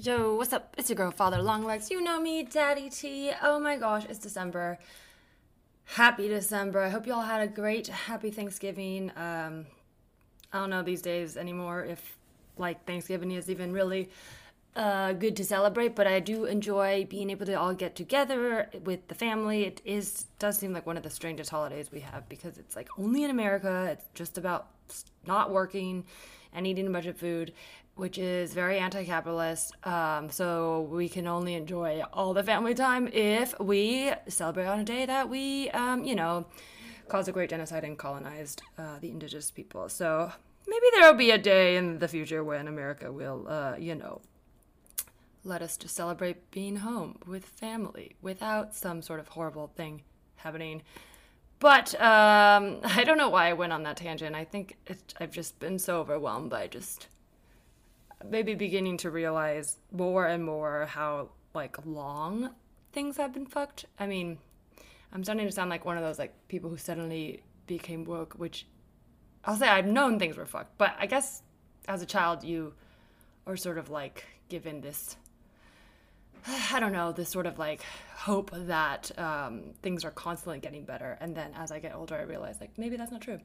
Yo, what's up? It's your girl, Father Longlegs. You know me, Daddy T. Oh my gosh, it's December. Happy December. I hope you all had a great, happy Thanksgiving. Um, I don't know these days anymore if like Thanksgiving is even really uh, good to celebrate, but I do enjoy being able to all get together with the family. It is does seem like one of the strangest holidays we have because it's like only in America. It's just about not working and eating a bunch of food which is very anti capitalist. Um, so we can only enjoy all the family time if we celebrate on a day that we, um, you know, caused a great genocide and colonized uh, the indigenous people. So maybe there will be a day in the future when America will, uh, you know, let us just celebrate being home with family without some sort of horrible thing happening. But um, I don't know why I went on that tangent. I think it, I've just been so overwhelmed by just maybe beginning to realize more and more how like long things have been fucked. I mean, I'm starting to sound like one of those like people who suddenly became woke, which I'll say I've known things were fucked, but I guess as a child you are sort of like given this I don't know, this sort of like hope that um, things are constantly getting better. And then as I get older, I realize like maybe that's not true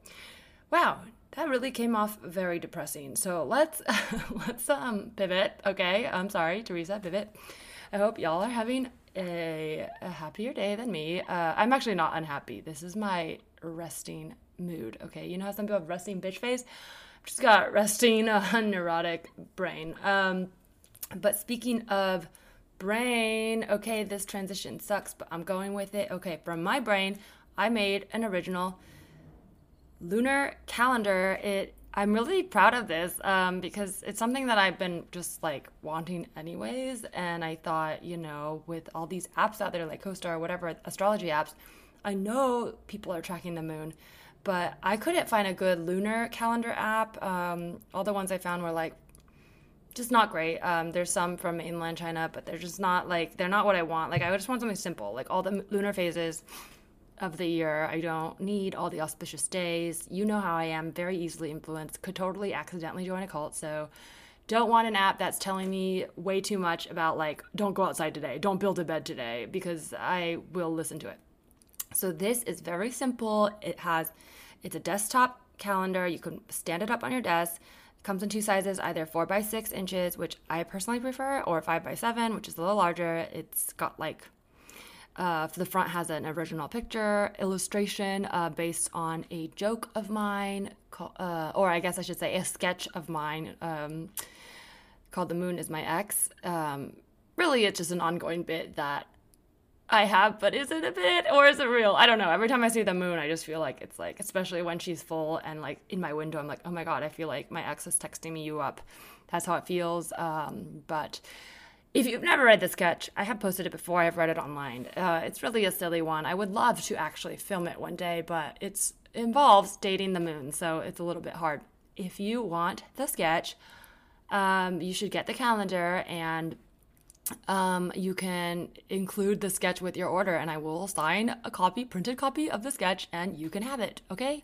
wow, that really came off very depressing. So let's let's um pivot. Okay, I'm sorry, Teresa, pivot. I hope y'all are having a, a happier day than me. Uh, I'm actually not unhappy. This is my resting mood. Okay, you know how some people have resting bitch face. I've just got resting uh, neurotic brain. Um, but speaking of brain, okay, this transition sucks, but I'm going with it. Okay, from my brain, I made an original lunar calendar. It I'm really proud of this um, because it's something that I've been just like wanting anyways. And I thought, you know, with all these apps out there like CoStar or whatever astrology apps, I know people are tracking the moon, but I couldn't find a good lunar calendar app. Um, all the ones I found were like just not great. Um, there's some from mainland China, but they're just not like they're not what I want. Like I just want something simple, like all the lunar phases of the year. I don't need all the auspicious days. You know how I am, very easily influenced, could totally accidentally join a cult. So don't want an app that's telling me way too much about like don't go outside today, don't build a bed today because I will listen to it. So this is very simple. It has it's a desktop calendar. You can stand it up on your desk. It comes in two sizes, either 4 by 6 inches, which I personally prefer, or 5 by 7, which is a little larger. It's got like uh, the front has an original picture illustration uh, based on a joke of mine, uh, or I guess I should say a sketch of mine um, called "The Moon Is My Ex." Um, really, it's just an ongoing bit that I have, but is it a bit or is it real? I don't know. Every time I see the moon, I just feel like it's like, especially when she's full and like in my window, I'm like, oh my god, I feel like my ex is texting me you up. That's how it feels. Um, but if you've never read the sketch, I have posted it before. I've read it online. Uh, it's really a silly one. I would love to actually film it one day, but it involves dating the moon, so it's a little bit hard. If you want the sketch, um, you should get the calendar and um, you can include the sketch with your order, and I will sign a copy, printed copy of the sketch, and you can have it. Okay.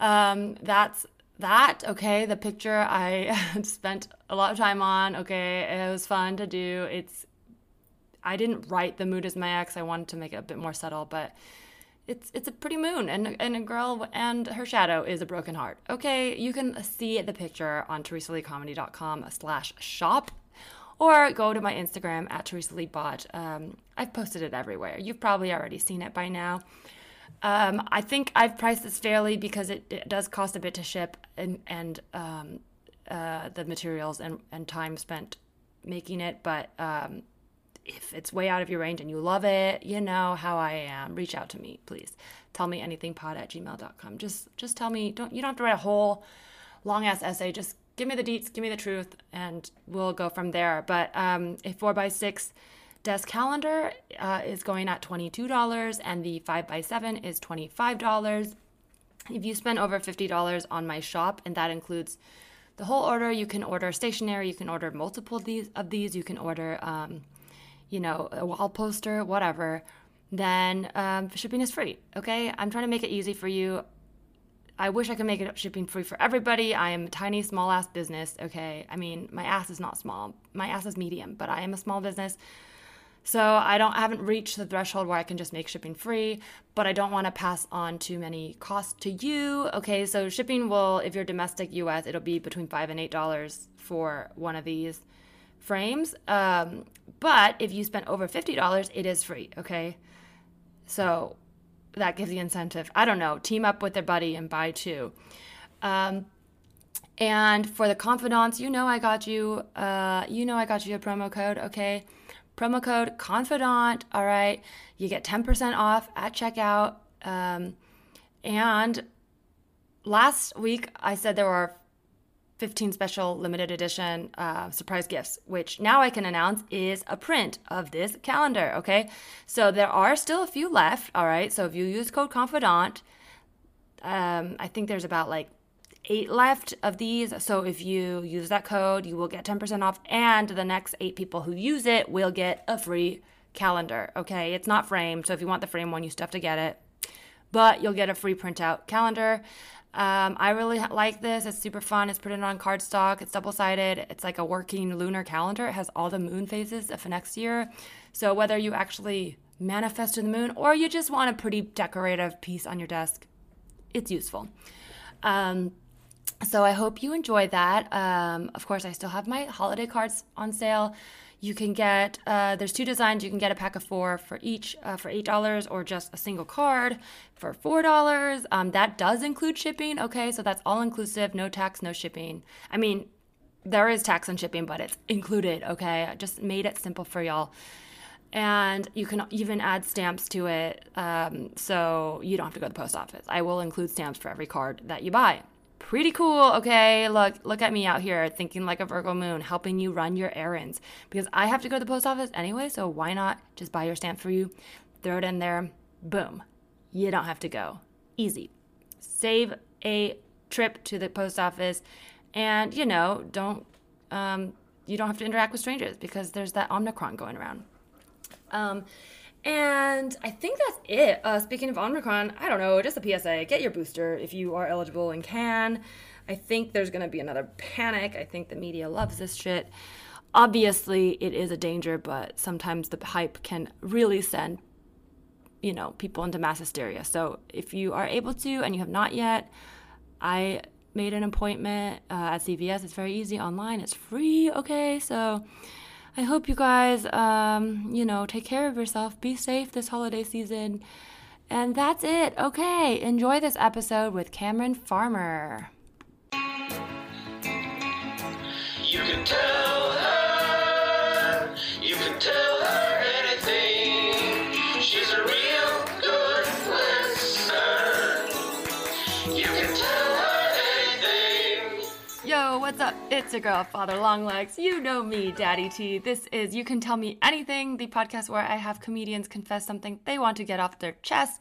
Um, that's that okay the picture i spent a lot of time on okay it was fun to do. It's i didn't write the mood as my ex. I wanted to make it a bit more subtle but it's it's a pretty moon and, and a girl and her shadow is a broken heart. Okay you can see the picture on teresaleecomedy.com slash shop or go to my instagram at teresaleebot um, i've posted it everywhere. You've probably already seen it by now um, I think I've priced this fairly because it, it does cost a bit to ship and and um, uh, the materials and, and time spent making it. But um, if it's way out of your range and you love it, you know how I am. Reach out to me, please. Tell me anythingpod at gmail.com. Just just tell me. Don't you don't have to write a whole long ass essay. Just give me the deets, give me the truth, and we'll go from there. But um, a four by six desk calendar uh, is going at $22 and the 5x7 is $25. If you spend over $50 on my shop, and that includes the whole order, you can order stationery, you can order multiple these, of these you can order, um, you know, a wall poster, whatever, then um, shipping is free. Okay, I'm trying to make it easy for you. I wish I could make it shipping free for everybody. I am a tiny, small ass business. Okay. I mean, my ass is not small. My ass is medium, but I am a small business. So I don't I haven't reached the threshold where I can just make shipping free, but I don't want to pass on too many costs to you. Okay, so shipping will, if you're domestic US, it'll be between five and eight dollars for one of these frames. Um, but if you spend over fifty dollars, it is free. Okay, so that gives the incentive. I don't know, team up with a buddy and buy two. Um, and for the confidants, you know I got you. Uh, you know I got you a promo code. Okay promo code confidant all right? You get 10% off at checkout. Um, and last week i said there were 15 special limited edition uh, surprise gifts which now i can announce is a print of this calendar okay? So there are still a few left all right? So if you use code confidant um, i think there's about like eight left of these. So if you use that code, you will get 10% off, and the next eight people who use it will get a free calendar. Okay, it's not framed, so if you want the frame one, you still have to get it, but you'll get a free printout calendar. Um, I really like this. It's super fun. It's printed on cardstock. It's double sided. It's like a working lunar calendar. It has all the moon phases for next year. So whether you actually manifest the moon or you just want a pretty decorative piece on your desk, it's useful. Um, so I hope you enjoy that. Um, of course, I still have my holiday cards on sale. You can get uh, there's two designs. You can get a pack of four for each uh, for eight dollars, or just a single card for four dollars. Um, that does include shipping. Okay, so that's all inclusive, no tax, no shipping. I mean, there is tax and shipping, but it's included. Okay, I just made it simple for y'all and you can even add stamps to it um, so you don't have to go to the post office i will include stamps for every card that you buy pretty cool. Okay, look, look at me out here thinking like a Virgo moon, helping you run your errands because I have to go to the post office anyway. So why not just buy your stamp for you, throw it in there, boom, you don't have to go. Easy. Save a trip to the post office, and you know, don't um, you don't have to interact with strangers because there's that Omicron going around. Um, and I think that's it. Uh, speaking of Omicron, I don't know, just a PSA. Get your booster if you are eligible and can. I think there's going to be another panic. I think the media loves this shit. Obviously, it is a danger, but sometimes the hype can really send, you know, people into mass hysteria. So if you are able to and you have not yet, I made an appointment uh, at CVS. It's very easy online. It's free. Okay, so I hope you guys, um, you know, take care of yourself, be safe this holiday season. And that's it. Okay, enjoy this episode with Camirin Farmer. You can tell what's up? It's your girl, Father Longlegs. You know me, Daddy T. This is You Can Tell Me Anything, the podcast where I have comedians confess something they want to get off their chest.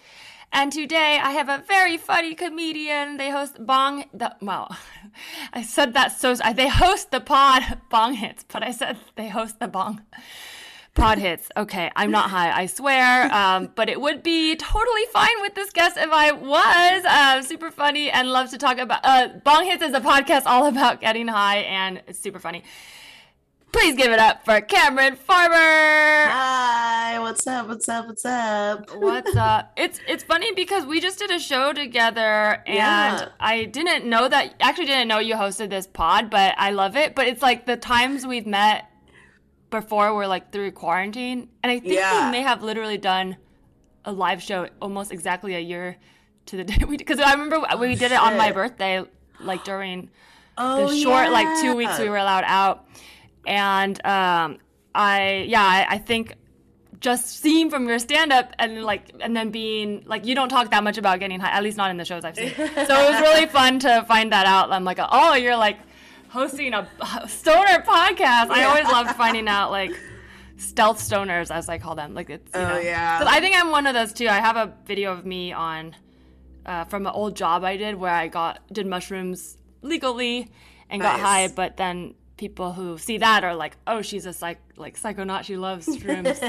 And today I have a very funny comedian. They host Bong. The, well, I said that so. They host the pod Bong Hits, but I said they host the Bong pod hits. Okay, I'm not high, I swear. Um, but it would be totally fine with this guest if I was. Um, super funny and love to talk about. Uh, Bong Hits is a podcast all about getting high, and it's super funny. Please give it up for Camirin Farmer. Hi, what's up? What's up? What's up? what's up? It's it's funny because we just did a show together and yeah. I didn't know that actually didn't know you hosted this pod, but I love it. But it's like the times we've met before we were like through quarantine, and I think yeah. we may have literally done a live show almost exactly a year to the day we because I remember oh, we did shit. it on my birthday, like during oh, the short yeah. like two weeks we were allowed out, and um, I yeah I, I think just seeing from your stand up and like and then being like you don't talk that much about getting high at least not in the shows I've seen so it was really fun to find that out I'm like oh you're like hosting a stoner podcast. Yeah. I always loved finding out like stealth stoners, as I call them. Like it's you oh know, yeah. I think I'm one of those too. I have a video of me on uh, from an old job I did where I got did mushrooms legally and nice. got high, but then people who see that are like, oh, she's a psych like psychonaut. She loves shrooms,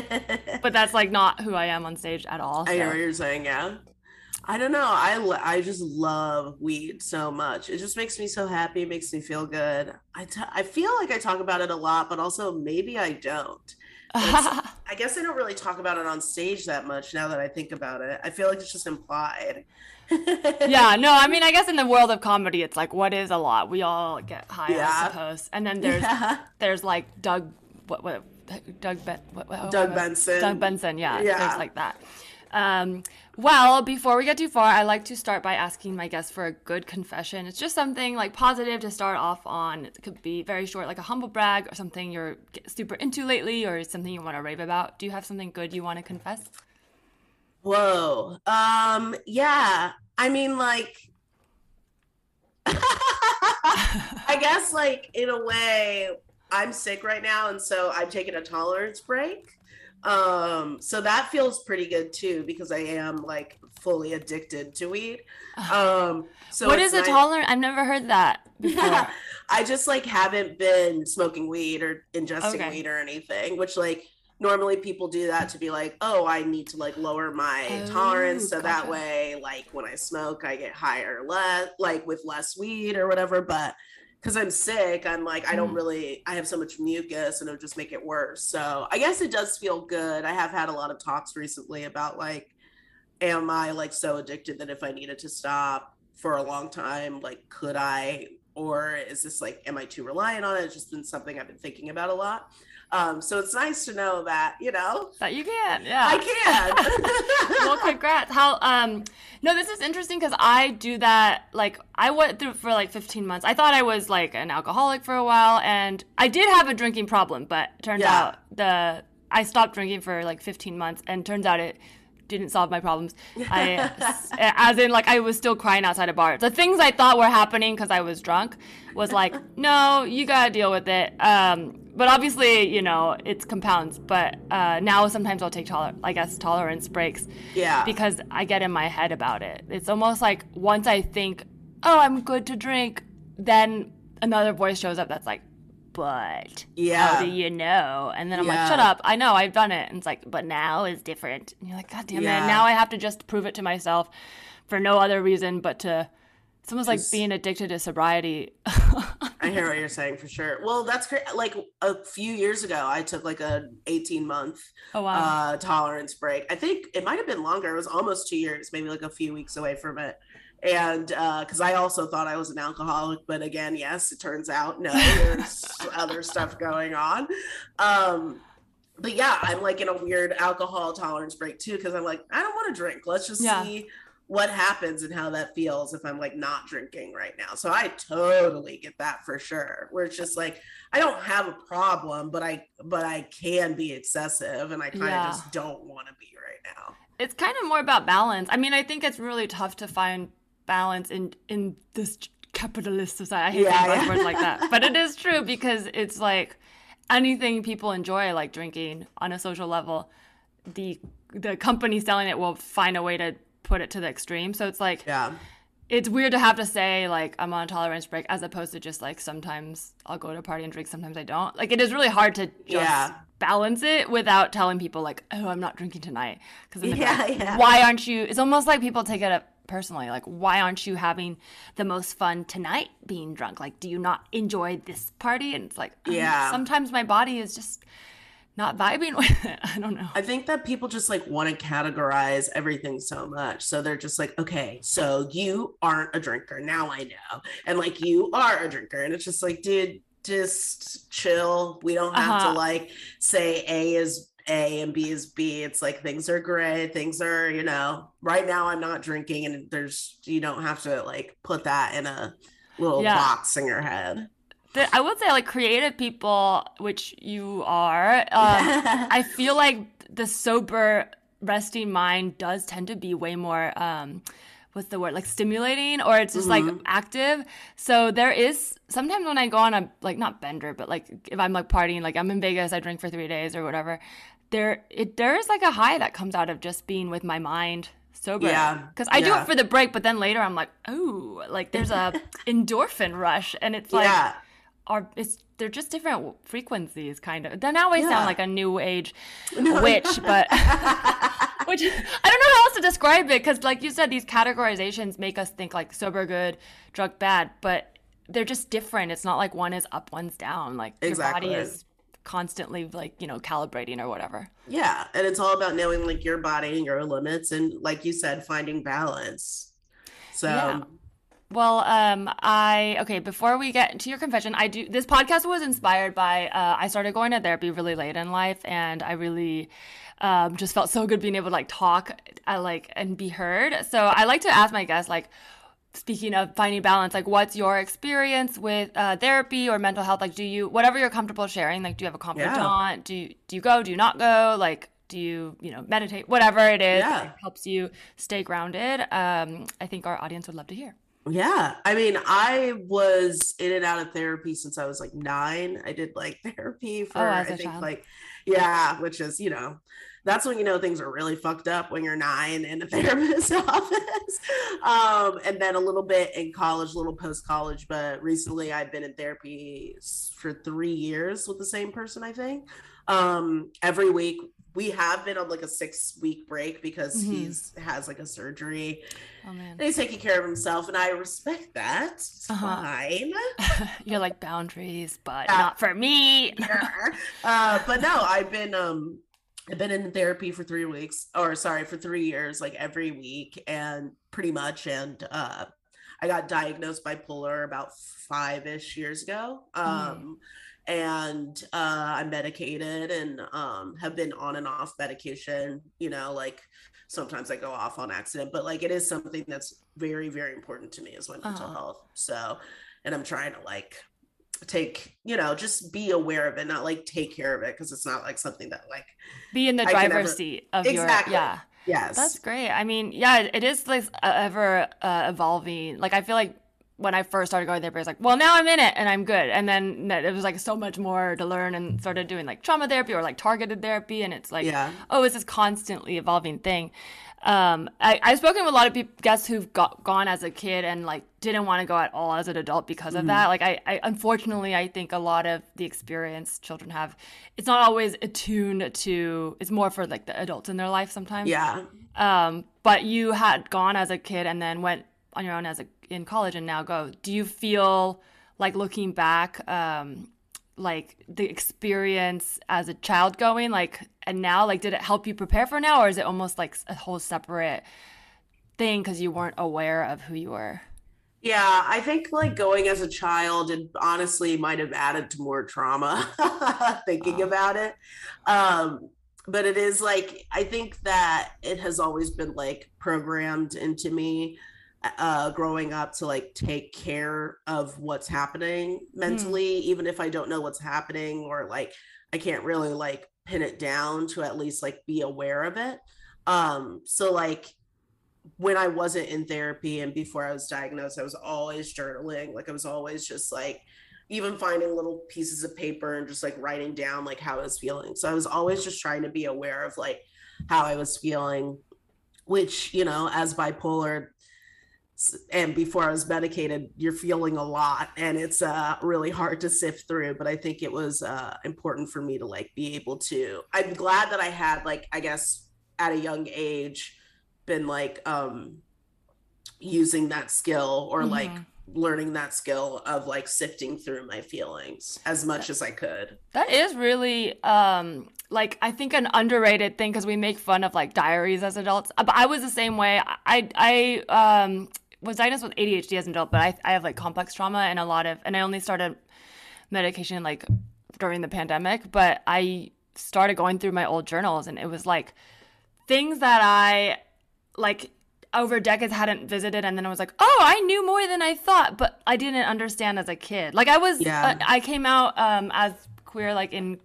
but that's like not who I am on stage at all. So. I know what you're saying. Yeah. I don't know. I I just love weed so much. It just makes me so happy. It makes me feel good. I t- I feel like I talk about it a lot, but also maybe I don't. I guess I don't really talk about it on stage that much now that I think about it. I feel like it's just implied. yeah, no, I mean, I guess in the world of comedy, it's like, what is a lot? We all get high, Yeah. I suppose. And then there's Yeah. there's like Doug, what, what, Doug, ben, what, what, Doug what- Benson. Doug Benson, yeah, Yeah. there's like that. Um, well, before we get too far, I like to start by asking my guests for a good confession. It's just something like positive to start off on. It could be very short, like a humble brag, or something you're super into lately, or something you want to rave about. Do you have something good you want to confess? Whoa. Um, yeah. I mean, like, I guess, like, in a way, I'm sick right now, and so I'm taking a tolerance break. Um, so that feels pretty good too, because I am like fully addicted to weed. Um, so what is a tolerance? I've never heard that before. I just like haven't been smoking weed or ingesting Okay. weed or anything, which like normally people do that to be like, oh, I need to like lower my Oh, tolerance so that way, like when I smoke, I get higher, less like with less weed or whatever. But because I'm sick, I'm like, I don't Mm. really, I have so much mucus and it'll just make it worse. So I guess it does feel good. I have had a lot of talks recently about like, am I like so addicted that if I needed to stop for a long time, like, could I? Or is this like, am I too reliant on it? It's just been something I've been thinking about a lot. Um, so it's nice to know that, you know, that you can, yeah. I can. well, congrats. How um no, this is interesting because I do that like I went through for like 15 months. I thought I was like an alcoholic for a while and I did have a drinking problem, but turned Yeah. out the I stopped drinking for like 15 months and turns out it didn't solve my problems. I as in like I was still crying outside a bar. The things I thought were happening because I was drunk was like, no, you gotta deal with it. Um, but obviously, you know, it's compounds. But uh, now sometimes I'll take toler- I guess tolerance breaks yeah. because I get in my head about it. It's almost like once I think, oh, I'm good to drink, then another voice shows up that's like, but Yeah. how do you know? And then I'm like, shut up, I know, I've done it. And it's like, but now is different. And you're like, God damn Yeah. it, now I have to just prove it to myself for no other reason but to. It's almost like being addicted to sobriety. I hear what you're saying for sure. Well, that's great. Like a few years ago, I took like a 18 month oh wow. uh, tolerance break. I think it might have been longer. It was almost two years, maybe like a few weeks away from it. And because I also thought I was an alcoholic, but again, yes, it turns out no, there's other stuff going on. Um, but yeah, I'm like in a weird alcohol tolerance break too, because I'm like, I don't want to drink. Let's just Yeah. see what happens and how that feels if I'm like not drinking right now. So I totally get that for sure. Where it's just like I don't have a problem, but I but I can be excessive and I kind of Yeah. just don't want to be right now. it's kind of more about balance. I mean, I think it's really tough to find balance in in this capitalist society. I hate Yeah, yeah. buzzwords like that, but it is true because it's like anything people enjoy, like drinking on a social level, the the company selling it will find a way to put it to the extreme. So it's like Yeah. it's weird to have to say like I'm on a tolerance break as opposed to just like sometimes I'll go to a party and drink, sometimes I don't. Like it is really hard to just Yeah. balance it without telling people like, oh, I'm not drinking tonight. Because Yeah, yeah. why aren't you? It's almost like people take it up personally. Like, why aren't you having the most fun tonight being drunk? Like, do you not enjoy this party? And it's like, um, Yeah. sometimes my body is just not vibing with it. I don't know. I think that people just like want to categorize everything so much. So they're just like, okay, so you aren't a drinker. Now I know. And like you are a drinker. And it's just like, dude, just chill. We don't have Uh-huh. to like say A is A and B is B. It's like things are gray. Things are, you know, right now I'm not drinking and there's, you don't have to like put that in a little Yeah. box in your head. I would say, like, creative people, which you are, um, I feel like the sober, resting mind does tend to be way more. Um, what's the word like stimulating or it's just like active so there is sometimes when i go on a like not bender but like if i'm like partying like i'm in vegas i drink for three days or whatever there it there is like a high that comes out of just being with my mind sober Yeah, because i do it for the break but then later i'm like oh like there's a endorphin rush and it's like yeah. Are it's they're just different frequencies kind of then now i Yeah. sound like a new age witch but Which I don't know how else to describe it because, like you said, these categorizations make us think like sober good, drug bad, but they're just different. It's not like one is up, one's down. Like Exactly. your body is constantly like you know calibrating or whatever. Yeah, and it's all about knowing like your body and your limits, and like you said, finding balance. So Yeah. Well, um, I okay. Before we get into your confession, I do. This podcast was inspired by. Uh, I started going to therapy really late in life, and I really um, just felt so good being able to like talk, uh, like and be heard. So I like to ask my guests, like, speaking of finding balance, like, what's your experience with uh, therapy or mental health? Like, do you whatever you're comfortable sharing? Like, do you have a confidant? Do you do you go? Do you not go? Like. Do you, you know, meditate, whatever it is Yeah. that helps you stay grounded? Um, I think our audience would love to hear. Yeah, I mean, I was in and out of therapy since I was like nine. I did like therapy for Oh, I think child. like yeah, which is, you know, that's when you know things are really fucked up when you're nine in a therapist's office. Um, and then a little bit in college, a little post college, but recently I've been in therapy for three years with the same person, I think. Um, every week we have been on like a six week break because Mhm. he's has like a surgery Oh man. and he's taking care of himself, and I respect that. It's Uh-huh. fine. You're like boundaries, but Yeah. not for me. Yeah. uh, but no, I've been um I've been in therapy for three weeks, or sorry, for three years, like every week, and pretty much. And uh, I got diagnosed bipolar about five ish years ago. Um, and uh, I'm medicated and um, have been on and off medication. You know, like sometimes I go off on accident, but like it is something that's very, very important to me is my mental Uh-huh. health. So, and I'm trying to like take, you know, just be aware of it, not like take care of it because it's not like something that like, Be in the I driver's never- seat of Exactly. your yeah. yes, That's great. I mean, yeah, it is like ever uh, evolving. Like I feel like when I first started going to therapy, I was like, well, now I'm in it and I'm good. And then it was like so much more to learn and started doing like trauma therapy or like targeted therapy. And it's like, yeah, oh, it's this constantly evolving thing. Um, I, I've spoken with a lot of people, guests who've got, gone as a kid and like didn't want to go at all as an adult because of Mm-hmm. that. Like, I, I, unfortunately, I think a lot of the experience children have, it's not always attuned to, it's more for like the adults in their life sometimes. yeah. Um, but you had gone as a kid and then went on your own as a in college and now go. Do you feel like looking back, um, like the experience as a child going, like and now, like did it help you prepare for now, or is it almost like a whole separate thing because you weren't aware of who you were? Yeah, I think like going as a child and honestly might have added to more trauma thinking Wow. about it. Um, but it is like I think that it has always been like programmed into me uh growing up to like take care of what's happening mentally even if I don't know what's happening or like I can't really like pin it down to at least like be aware of it. Um so like when I wasn't in therapy and before I was diagnosed, I was always journaling. Like I was always just like even finding little pieces of paper and just like writing down like how I was feeling. So I was always just trying to be aware of like how I was feeling, which, you know, as bipolar and before I was medicated, you're feeling a lot and it's uh really hard to sift through, but I think it was uh important for me to like be able to I'm glad that I had like I guess at a young age been like um using that skill or like Mhm. learning that skill of like sifting through my feelings as much as I could. That is really um like I think an underrated thing because we make fun of like diaries as adults. But I was the same way. I I um was diagnosed with ADHD as an adult, but I I have like complex trauma and a lot of and I only started medication like during the pandemic, but I started going through my old journals and it was like things that I like over decades hadn't visited and then I was like, "Oh, I knew more than I thought," but I didn't understand as a kid. Like I was Yeah. uh, I came out um as queer like in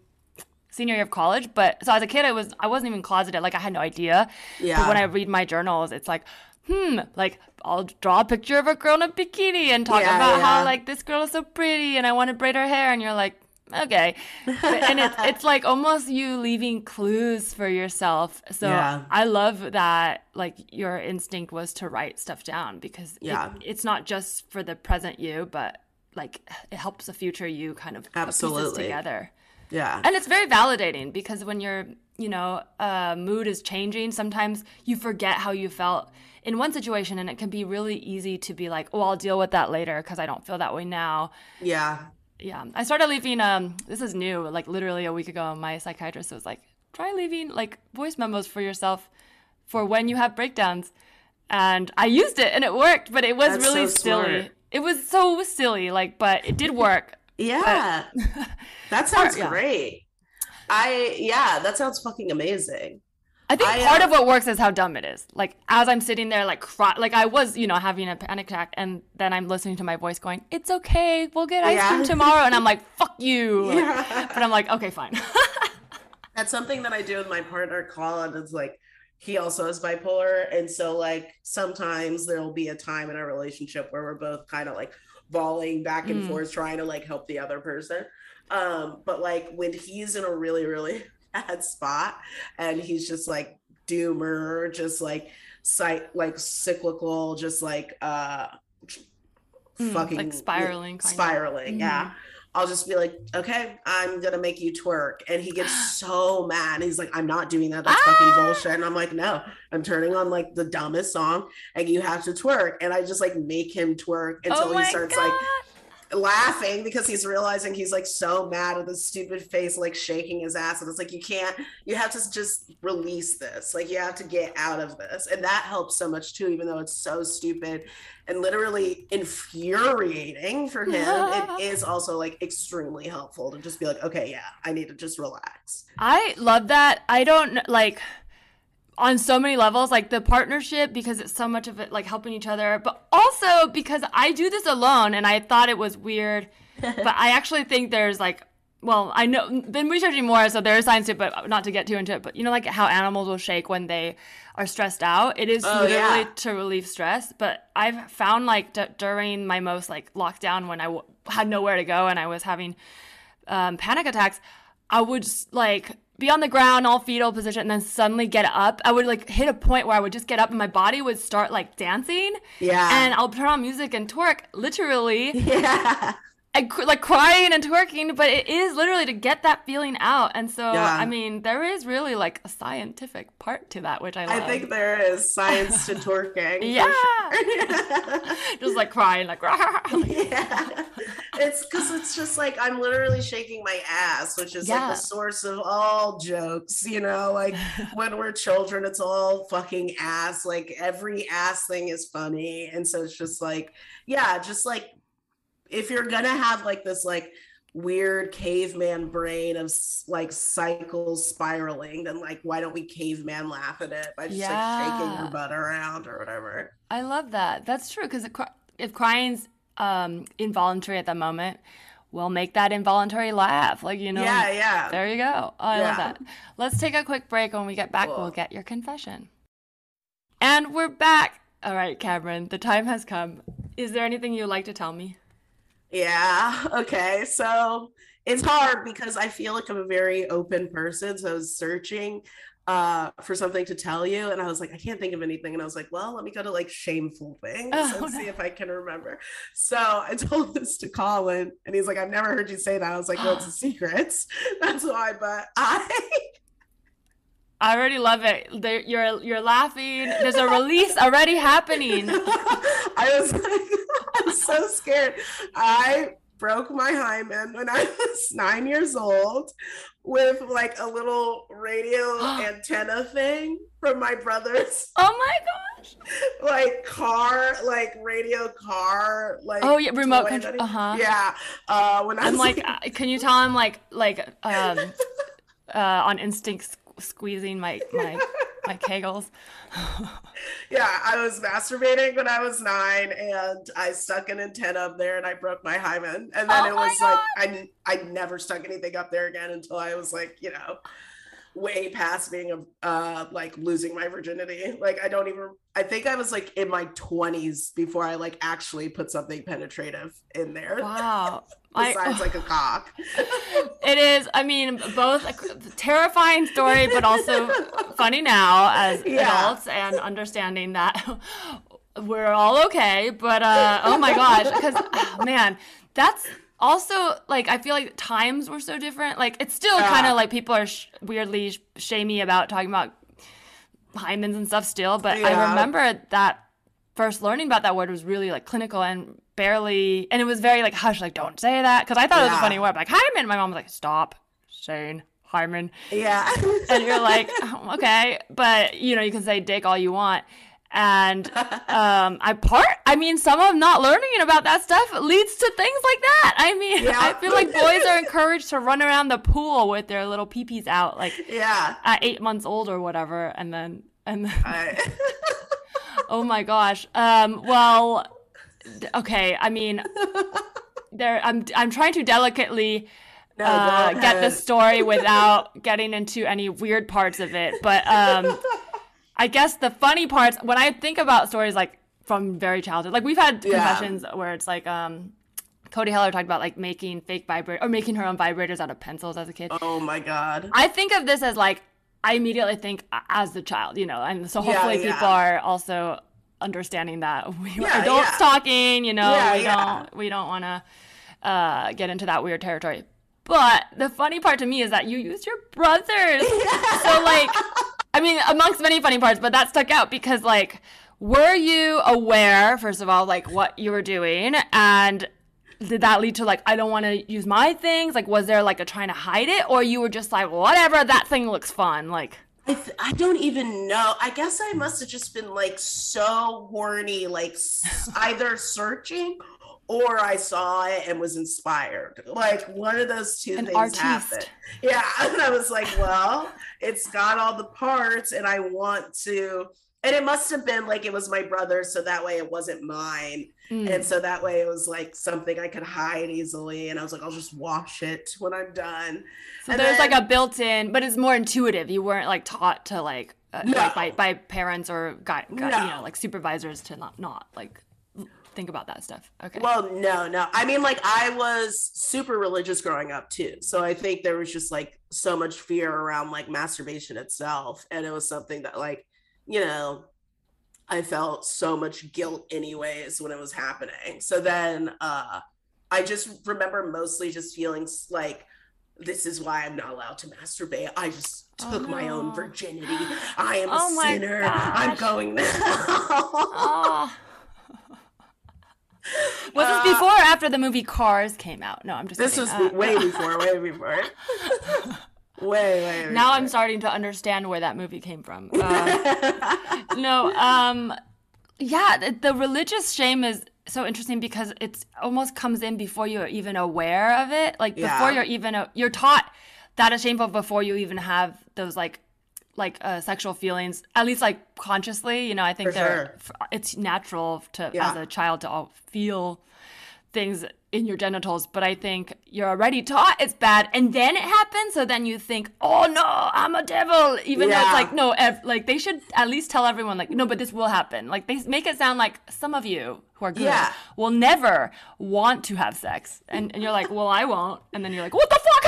senior year of college, but so as a kid I was I wasn't even closeted. Like I had no idea. Yeah. But when I read my journals, it's like, hmm, like I'll draw a picture of a girl in a bikini and talk Yeah, about yeah. how like this girl is so pretty and I want to braid her hair, and you're like, okay, and it's it's like almost you leaving clues for yourself. So Yeah. I love that like your instinct was to write stuff down because it- Yeah. it's not just for the present you, but like it helps the future you kind of Absolutely. together. Yeah. And it's very validating because when your, you know, uh, mood is changing, sometimes you forget how you felt in one situation and it can be really easy to be like, oh, I'll deal with that later because I don't feel that way now. Yeah. Yeah. I started leaving, um, this is new, like literally a week ago, my psychiatrist was like, try leaving like voice memos for yourself for when you have breakdowns. And I used it and it worked, but it was That's really so silly. smart. It was so silly, like, but it did work. Yeah. that sounds yeah. great. I yeah, that sounds fucking amazing. I think I, part uh, of what works is how dumb it is. Like as I'm sitting there, like cry, like I was, you know, having a panic attack, and then I'm listening to my voice going, "It's okay, we'll get ice Yeah. cream tomorrow," and I'm like, "Fuck you," Yeah. but I'm like, "Okay, fine." That's something that I do with my partner Colin. It's like he also is bipolar. And so like sometimes there'll be a time in our relationship where we're both kind of like volleying back and Mm. forth, trying to like help the other person. Um, but like when he's in a really, really bad spot and he's just like doomer, just like sight like cyclical, just like uh Mm, fucking like spiraling, kind of. spiraling, yeah. Mhm. I'll just be like, okay, I'm gonna make you twerk. And he gets so mad. He's like, I'm not doing that. That's fucking Ah! bullshit. And I'm like, no, I'm turning on like the dumbest song and you have to twerk. And I just like make him twerk until oh he starts God. like laughing because he's realizing he's like so mad with his stupid face, like shaking his ass. And it's like, you can't, you have to just release this. Like, you have to get out of this. And that helps so much too, even though it's so stupid and literally infuriating for him. it is also like extremely helpful to just be like, okay, yeah, I need to just relax. I love that. I don't like on so many levels, like the partnership because it's so much of it like helping each other, but also because I do this alone and I thought it was weird, but I actually think there's like well, I know been researching more, so there is science to it, but not to get too into it. But you know, like how animals will shake when they are stressed out. It is Oh, literally yeah. to relieve stress. But I've found like d- during my most like lockdown when I w- had nowhere to go and I was having um, panic attacks, I would just, like be on the ground, all fetal position, and then suddenly get up. I would like hit a point where I would just get up and my body would start like dancing, Yeah. and I'll turn on music and twerk, literally, yeah. Like crying and twerking. But it is literally to get that feeling out, and so Yeah. I mean, there is really like a scientific part to that, which I love. I think there is science to twerking. Yeah. sure. just like crying, like, yeah. It's because it's just like I'm literally shaking my ass, which is like the source of all jokes, you know, like when we're children, it's all fucking ass. Like every ass thing is funny. And so it's just like, yeah, just like if you're gonna have like this like weird caveman brain of like cycles spiraling, then like why don't we caveman laugh at it by just like shaking Yeah. your butt around or whatever? I love that. That's true because if crying's um, involuntary at the moment, we'll make that involuntary laugh. Like you know, yeah, yeah. there you go. Oh, I love that. Let's take a quick break. When we get back, Cool. we'll get your confession. And we're back. All right, Camirin, the time has come. Is there anything you'd like to tell me? Yeah. Okay. So it's hard because I feel like I'm a very open person. So I was searching uh for something to tell you and I was like, I can't think of anything. And I was like, well, let me go to like shameful things Oh, and see if I can remember. So I told this to Colin and he's like, I've never heard you say that. I was like, well, it's a secret. That's why, but I I already love it. You're you're laughing. There's a release already happening. I was like, I'm so scared. I broke my hymen when I was nine years old with like a little radio antenna thing from my brother's Oh my gosh. like car, like radio car, like Oh yeah, remote control. Uh huh. Yeah. Uh, when I I'm was like, uh, can you tell him like like um uh on instinct squeezing my my my kegels? yeah, I was masturbating when I was nine, and I stuck an antenna up there, and I broke my hymen. And then Oh it was like I I never stuck anything up there again until I was like, you know, way past being a uh like losing my virginity. Like I don't even. I think I was like in my twenties before I like actually put something penetrative in there. Wow. I, Besides like a cock. it is. I mean, both a terrifying story, but also funny now as Yeah. adults and understanding that we're all okay. But uh, oh my gosh, because man, that's also like I feel like times were so different. Like it's still Yeah. kind of like people are sh- weirdly sh- shamey about talking about hymens and stuff still, but I remember that first learning about that word was really like clinical and barely and it was very like hush like don't say that because I thought it was a funny word. Like hymen, my mom was like stop saying hymen Yeah. and you're like, "Oh, okay, but you know, you can say dick all you want. And um, I part. I mean, some of not learning about that stuff leads to things like that. I mean, Yeah. I feel like boys are encouraged to run around the pool with their little peepees out, like yeah. at eight months old or whatever, and then and then, I, oh my gosh. Um, well, okay. I mean, there. I'm I'm trying to delicately no, uh, get the story without getting into any weird parts of it. But um, I guess the funny parts when I think about stories like from very childhood, like we've had Yeah. confessions where it's like um, Cody Heller talked about like making fake vibrators or making her own vibrators out of pencils as a kid. Oh my god. I think of this as like I immediately think as the child, you know, and so hopefully yeah. people are also understanding that we were Yeah, adults yeah. talking, you know, Yeah, we yeah. don't we don't want to uh, get into that weird territory. But the funny part to me is that you used your brothers. So like I mean amongst many funny parts, but that stuck out because like were you aware first of all like what you were doing and did that lead to like I don't want to use my things? Like was there like a trying to hide it or you were just like whatever that thing looks fun like I, th- I don't even know. I guess I must have just been like so horny, like s- either searching or I saw it and was inspired. Like one of those two An things artiste. happened. Yeah. And I was like, well, it's got all the parts and I want to. And it must have been like it was my brother. so that way it wasn't mine. Mm. And so that way it was like something I could hide easily. And I was like, I'll just wash it when I'm done. So And there's then- like a built-in, but it's more intuitive. You weren't like taught to like, uh, No. like by, by parents or guy, guy, you know like supervisors to not not like think about that stuff. Okay. Well, no, no. I mean, like, I was super religious growing up too. So I think there was just like so much fear around like masturbation itself. And it was something that, like, you know, I felt so much guilt anyways when it was happening. So then uh I just remember mostly just feeling like, this is why I'm not allowed to masturbate. I just Oh, took my own virginity. I am Oh a sinner. I'm going now. Oh. Was Uh, this before or after the movie Cars came out? No, I'm just. This kidding. was Uh, way before, way before. way, way. now I'm starting to understand where that movie came from. Uh, no, um, yeah, the, the religious shame is so interesting because it's almost comes in before you're even aware of it. Like before Yeah. you're even a, you're taught that is shameful before you even have those like like uh, sexual feelings. At least like consciously, you know. I think they're it's natural to Yeah. as a child to all feel things in your genitals, but I think you're already taught it's bad, and then it happens. So then you think, "Oh no, I'm a devil," even though it's like no, ev- like they should at least tell everyone, like, no, but this will happen. Like they make it sound like some of you who are good Yeah. will never want to have sex, and, and you're like, well, I won't, and then you're like, what the fuck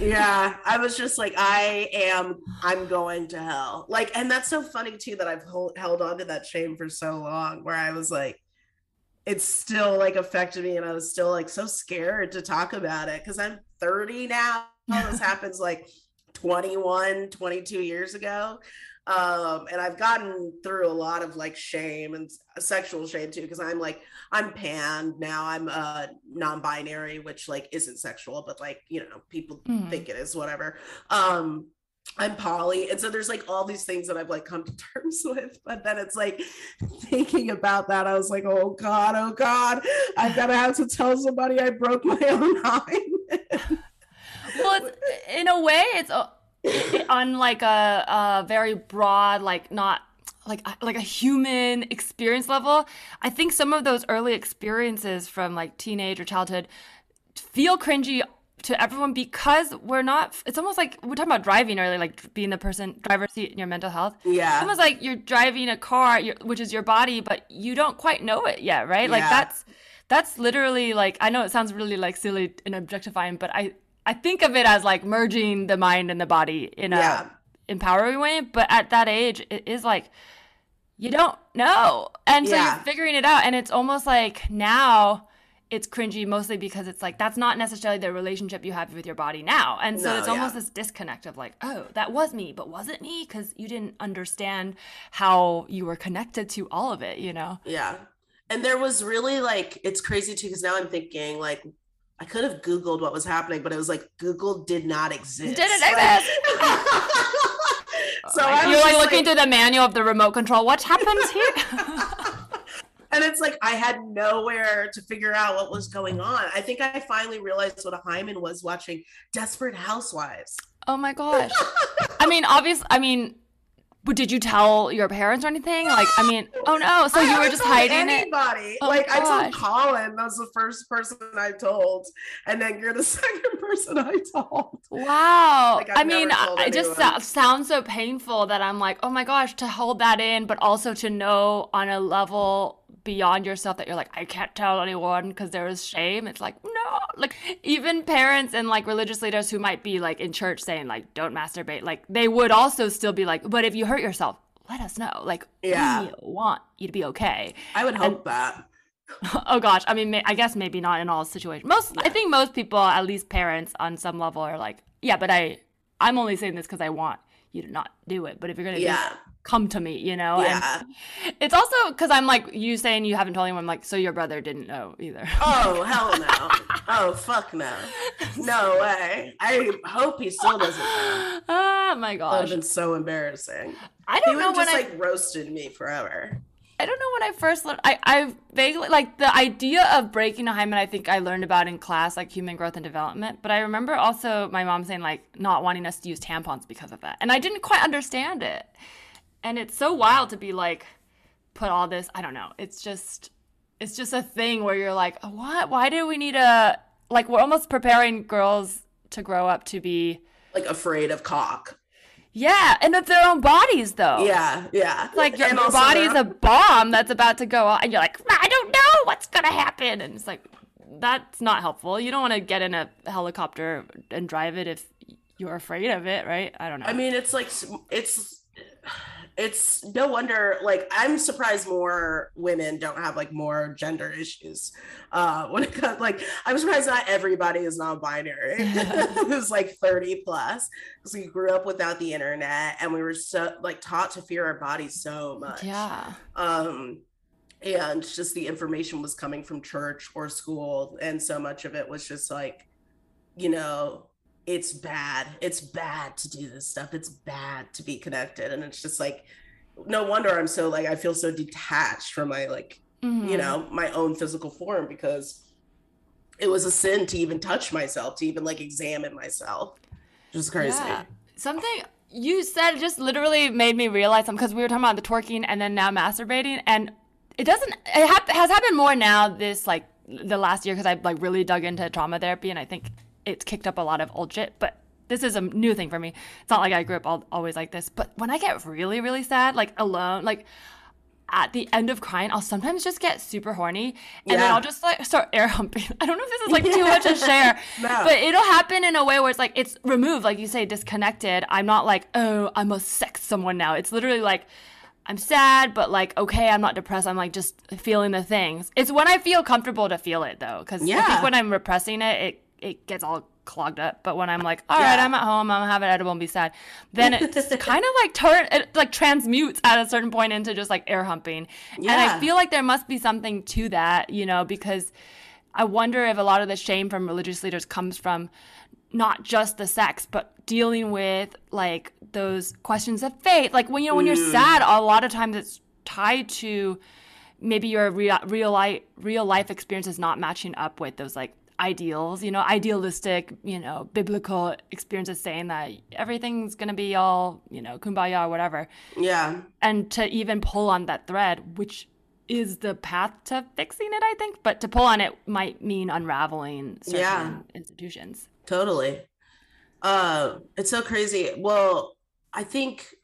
yeah, I was just like, I am, I'm going to hell. Like, and that's so funny too that I've hold, held on to that shame for so long, where I was like, it's still like affected me, and I was still like so scared to talk about it because I'm 30 now. this happens like 21, 22 years ago. Um, and I've gotten through a lot of like shame and sexual shame too, because I'm like, I'm pan now. I'm uh non-binary, which like isn't sexual, but like, you know, people Mhm. think it is, whatever. Um, I'm poly. And so there's like all these things that I've like come to terms with. But then it's like thinking about that, I was like, oh God, oh God, I've gotta have to tell somebody I broke my own hymen. well, it's, in a way, it's it- on like a, a very broad, like not like like a human experience level. I think some of those early experiences from like teenage or childhood feel cringy to everyone because we're not. It's almost like we're talking about driving earlier, like being the person driver's seat in your mental health. yeah It's almost like you're driving a car, which is your body, but you don't quite know it yet, right? Like Yeah. that's that's literally like I know it sounds really like silly and objectifying, but I I think of it as like merging the mind and the body in a Yeah. empowering way. But at that age, it is like you don't know, and so Yeah. you're figuring it out, and it's almost like now it's cringy mostly because it's like that's not necessarily the relationship you have with your body now. And so No, it's almost yeah. this disconnect of like, oh, that was me, but was it me? Because you didn't understand how you were connected to all of it, you know? Yeah. And there was really like, it's crazy too, because now I'm thinking like, I could have Googled what was happening, but it was like Google did not exist. Didn't Like- exist. so oh Like, I was you're like looking through the manual of the remote control. What happens here? and it's like I had nowhere to figure out what was going on. I think I finally realized what a hymen was watching Desperate Housewives. oh my gosh. I mean, obviously, I mean, but did you tell your parents or anything? Like, I mean, oh no. So I you were just hiding it. anybody. Oh, like I told Colin, that was the first person I told, and then you're the second person I told. Wow. Like, I've mean, it just so- sounds so painful that I'm like, oh my gosh, to hold that in, but also to know on a level beyond yourself that you're like, I can't tell anyone because there is shame. It's like, no. Like, even parents and like religious leaders who might be like in church saying, like, don't masturbate, like, they would also still be like, but if you hurt yourself, let us know. Like, Yeah. we want you to be okay. I would hope that. oh gosh, I mean, may- I guess maybe not in all situations. Most, I think most people, at least parents, on some level, are like, yeah, but I, I'm only saying this because I want you to not do it. But if you're gonna do it, come to me, you know. Yeah. And it's also because I'm like you saying you haven't told anyone. I'm like, so your brother didn't know either. Oh hell no. oh fuck no. No way. I hope he still doesn't know. oh my That would have been so embarrassing. I don't would know have when just I. like roasted me forever. I don't know when I first learned. I, I vaguely like the idea of breaking a hymen. I think I learned about in class, like human growth and development. But I remember also my mom saying like not wanting us to use tampons because of that, and I didn't quite understand it. And it's so wild to be like, put all this. I don't know. It's just, it's just a thing where you're like, what? Why do we need a like? We're almost preparing girls to grow up to be, Like afraid of cock. Yeah, and of their own bodies though. Yeah, yeah. like your, your also body's a bomb that's about to go off, and you're like, I don't know what's gonna happen, and it's like that's not helpful. You don't want to get in a helicopter and drive it if you're afraid of it, right? I don't know. I mean, it's like it's it's no wonder. Like, I'm surprised more women don't have like more gender issues. Uh, when it comes, like, I'm surprised not everybody is non-binary. Who's like 30 plus because we grew up without the internet and we were so like taught to fear our bodies so much. yeah, um and just the information was coming from church or school and so much of it was just like you know it's bad it's bad to do this stuff it's bad to be connected and it's just like no wonder i'm so like i feel so detached from my like Mhm. you know my own physical form because it was a sin to even touch myself to even like examine myself just crazy Yeah. Something you said just literally made me realize something because we were talking about the twerking and then now masturbating, and it doesn't. It hap- has happened more now this like the last year because I like really dug into trauma therapy and I think it's kicked up a lot of old shit, but. This is a new thing for me. It's not like I grew up all, always like this, but when I get really, really sad, like alone, like at the end of crying, I'll sometimes just get super horny and then I'll just like start air humping. I don't know if this is like too much to share, No. but it'll happen in a way where it's like it's removed, like you say, disconnected. I'm not like, oh, I must sex someone now. It's literally like I'm sad, but like okay, I'm not depressed. I'm like just feeling the things. It's when I feel comfortable to feel it though, because I Yeah. think when I'm repressing it, it it gets all clogged up. But when I'm like, all right, Yeah. I'm at home, I'm gonna have an edible and be sad, then it kind of like turn it like transmutes at a certain point into just like air humping. And I feel like there must be something to that, you know, because I wonder if a lot of the shame from religious leaders comes from not just the sex, but dealing with like those questions of faith. Like when you know when you're mm. sad, a lot of times it's tied to maybe your real real life real life experience is not matching up with those like ideals, you know, idealistic, you know, biblical experiences saying that everything's gonna be all, you know, kumbaya or whatever yeah and to even pull on that thread, which is the path to fixing it, I think. But to pull on it might mean unraveling certain Yeah. institutions. totally uh it's so crazy well i think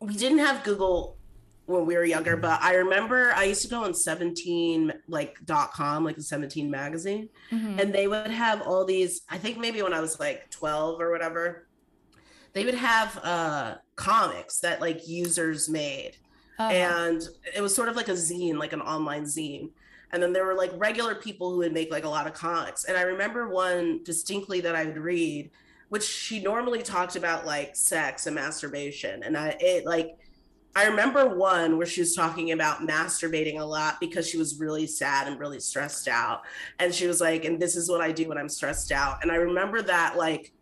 we didn't have google when we were younger but i remember i used to go on 17 like dot com like the 17 magazine Mhm. and they would have all these i think maybe when i was like 12 or whatever they would have uh comics that like users made Oh. and it was sort of like a zine like an online zine and then there were like regular people who would make like a lot of comics and i remember one distinctly that i would read which she normally talked about like sex and masturbation and i it like i remember one where she was talking about masturbating a lot because she was really sad and really stressed out and she was like and this is what i do when i'm stressed out and i remember that like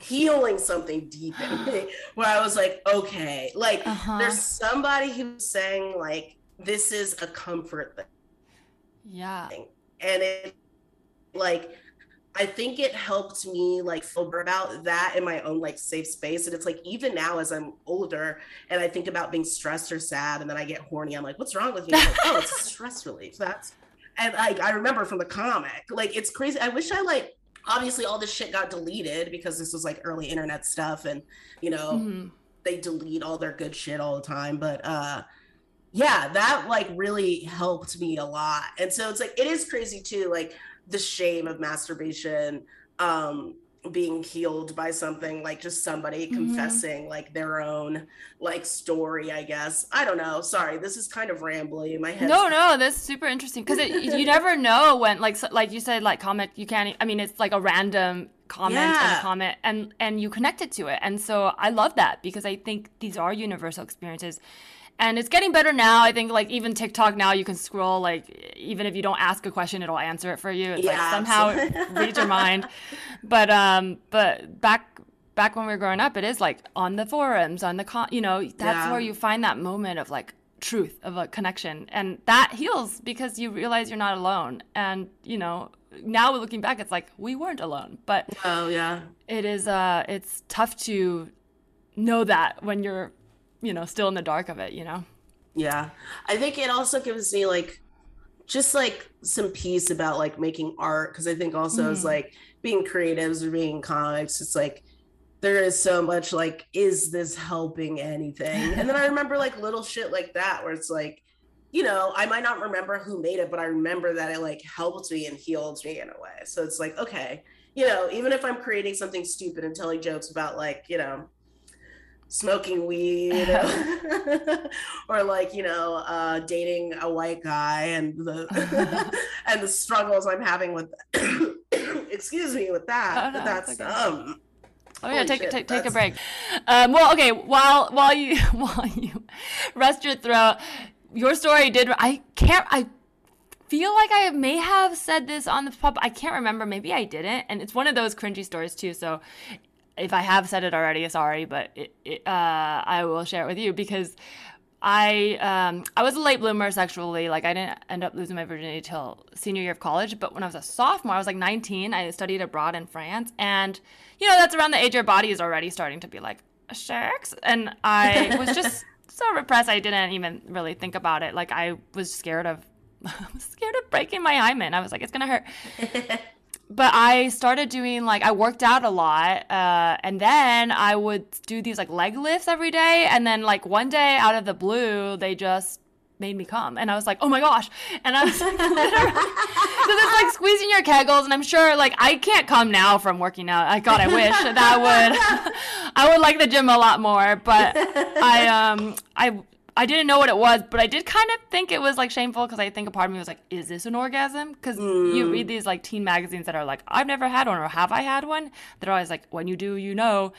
healing something deep in me where i was like okay like uh-huh. there's somebody who's saying like this is a comfort thing yeah. And it like I think it helped me like feel about that in my own like safe space. And it's like even now as I'm older and I think about being stressed or sad and then I get horny, I'm like, what's wrong with me? Like, oh, it's stress relief. That's and like I remember from the comic, like it's crazy. I wish I like obviously all this shit got deleted because this was like early internet stuff and you know mm-hmm. they delete all their good shit all the time. But uh yeah, that like really helped me a lot. And so it's like it is crazy too, like the shame of masturbation, um, being healed by something like just somebody mm-hmm. confessing like their own like story i guess. I don't know. Sorry this is kind of rambly my head. No no that's super interesting. Because you never know when like so, like you said like comment you can't i mean it's like a random comment yeah. and comment and and you connect it to it. And so i love that because i think these are universal experiences and it's getting better now. I think like even TikTok now you can scroll like even if you don't ask a question, it'll answer it for you. It's yeah, like somehow it reads your mind. But um, but back back when we were growing up, it is like on the forums, on the con, you know, that's yeah. where you find that moment of like truth of a connection, and that heals because you realize you're not alone. And you know, now looking back, it's like we weren't alone. But oh yeah, it is. Uh, it's tough to know that when you're you know, still in the dark of it, you know? Yeah. I think it also gives me like just like some peace about like making art. Cause I think also mm. as like being creatives or being comics, it's like there is so much like, is this helping anything? And then I remember like little shit like that where it's like, you know, I might not remember who made it, but I remember that it like helped me and healed me in a way. So it's like, okay, you know, even if I'm creating something stupid and telling jokes about like, you know, smoking weed or like you know uh, dating a white guy and the and the struggles i'm having with excuse me with that oh, no, that's okay. um Oh yeah, take, shit, take take a break. Um, well, okay. While while you while you rest your throat, your story did. I can't. I feel like I may have said this on the pub. I can't remember. Maybe I didn't. And it's one of those cringy stories too. So if I have said it already, sorry, but it, it, uh, I will share it with you because I um, I was a late bloomer sexually. Like I didn't end up losing my virginity till senior year of college. But when I was a sophomore, I was like 19. I studied abroad in France, and you know that's around the age your body is already starting to be like sex. And I was just so repressed. I didn't even really think about it. Like I was scared of I was scared of breaking my hymen. I was like, it's gonna hurt. but I started doing like I worked out a lot, uh, and then I would do these like leg lifts every day, and then like one day out of the blue, they just made me come, and I was like, oh my gosh, and I was like, because it's like squeezing your kegels, and I'm sure like I can't come now from working out. I God, I wish that I would, I would like the gym a lot more, but I um I I didn't know what it was, but I did kind of think it was like shameful because I think a part of me was like, is this an orgasm? Because mm. you read these like teen magazines that are like, I've never had one or have I had one? They're always like, when you do, you know.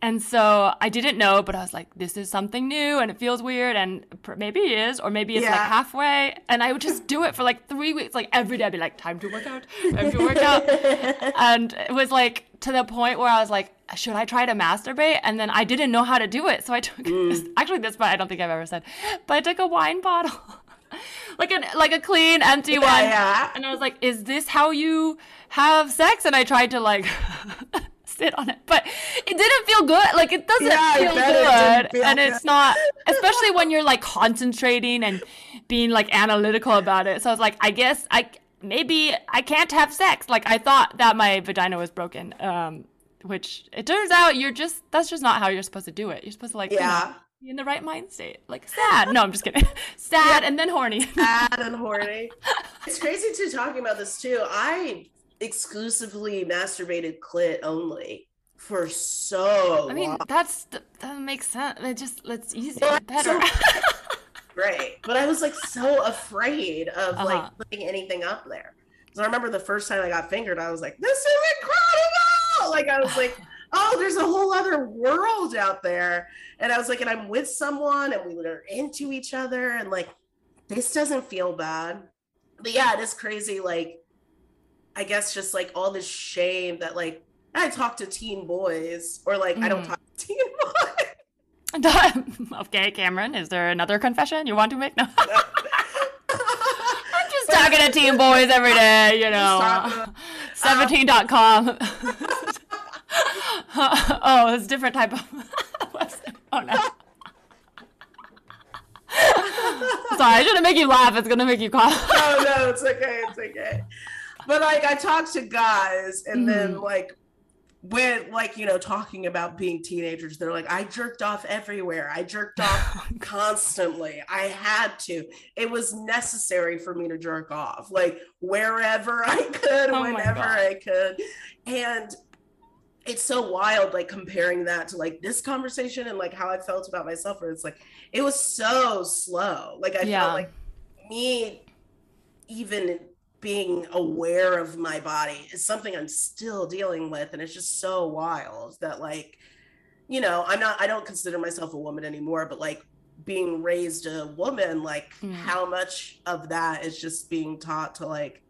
And so I didn't know, but I was like, this is something new and it feels weird and maybe it is, or maybe it's yeah. like halfway. And I would just do it for like three weeks, like every day. I'd be like, time to work out, time to work out. and it was like to the point where I was like, should I try to masturbate? And then I didn't know how to do it. So I took, mm. actually, this part I don't think I've ever said, but I took a wine bottle. like a like a clean empty one yeah. and i was like is this how you have sex and i tried to like sit on it but it didn't feel good like it doesn't yeah, feel good it feel and good. it's not especially when you're like concentrating and being like analytical about it so i was like i guess i maybe i can't have sex like i thought that my vagina was broken um which it turns out you're just that's just not how you're supposed to do it. You're supposed to like yeah. You know, be in the right mind state. Like sad. No, I'm just kidding. sad yeah. and then horny. sad and horny. It's crazy to talking about this too. I exclusively masturbated clit only for so I mean, long. that's that makes sense. It just it's well, better. So, great. But I was like so afraid of Uh-huh. like putting anything up there. So I remember the first time I got fingered, I was like, this is incredible. Like I was like, oh, there's a whole other world out there. And I was like, and I'm with someone and we were into each other and like this doesn't feel bad. But yeah, it is crazy. Like, I guess just like all this shame that like I talk to teen boys or like I don't Mhm. talk to teen boys. okay, Camirin, is there another confession you want to make? No. I'm just talking to teen boys every day, you know. Talking 17.com. oh, it's a different type of website. Oh no. Sorry, I shouldn't make you laugh. It's gonna make you cough. no, oh, no, it's okay, it's okay. But like I talk to guys and then mm-hmm. like when like you know talking about being teenagers they're like i jerked off everywhere. I jerked off constantly. I had to. It was necessary for me to jerk off like wherever i could Oh whenever i could. And it's so wild like comparing that to like this conversation and like how i felt about myself where it's like it was so slow. Like i Yeah. felt like me even being aware of my body is something I'm still dealing with. And it's just so wild that, like, you know, I'm not, I don't consider myself a woman anymore, but like being raised a woman, like, Mm. how much of that is just being taught to like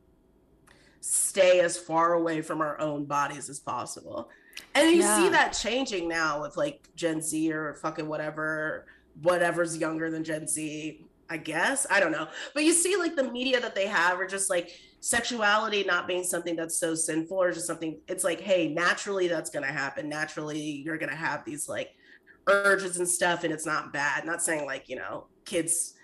stay as far away from our own bodies as possible. And you see that changing now with like Gen Z or fucking whatever, whatever's younger than Gen Z, I guess. I don't know. But you see like the media that they have are just like sexuality not being something that's so sinful or just something it's like, hey, naturally that's gonna happen. Naturally, you're gonna have these like urges and stuff, and it's not bad. Not saying like, you know, kids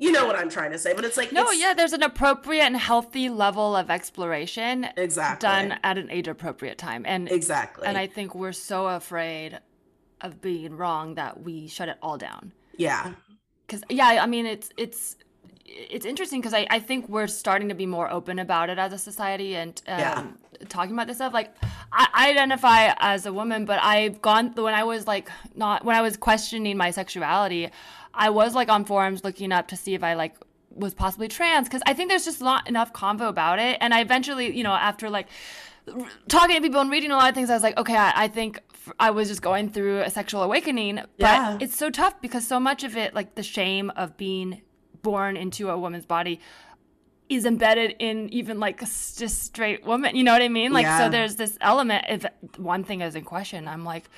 you know what I'm trying to say, but it's like No, it's- yeah, there's an appropriate and healthy level of exploration exactly done at an age appropriate time. And exactly and I think we're so afraid of being wrong that we shut it all down. yeah Cuz yeah, I mean it's it's it's interesting because I, I think we're starting to be more open about it as a society and um, Yeah. talking about this stuff. Like, I, I identify as a woman, but I've gone when I was like not when I was questioning my sexuality, I was like on forums looking up to see if I like was possibly trans because I think there's just not enough convo about it. And I eventually, you know, after like talking to people and reading a lot of things, I was like, okay, I, I think f- I was just going through a sexual awakening. But Yeah. it's so tough because so much of it, like the shame of being born into a woman's body, is embedded in even like just straight woman. You know what I mean? Like, Yeah. so there's this element. If one thing is in question, I'm like,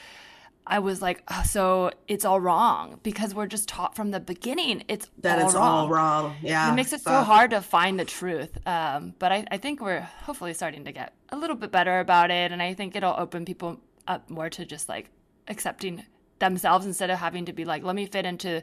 I was like, oh, so it's all wrong because we're just taught from the beginning. It's that all it's wrong. all wrong yeah It makes it so hard to find the truth. Um, but I, I think we're hopefully starting to get a little bit better about it. And I think it'll open people up more to just like accepting themselves instead of having to be like, let me fit into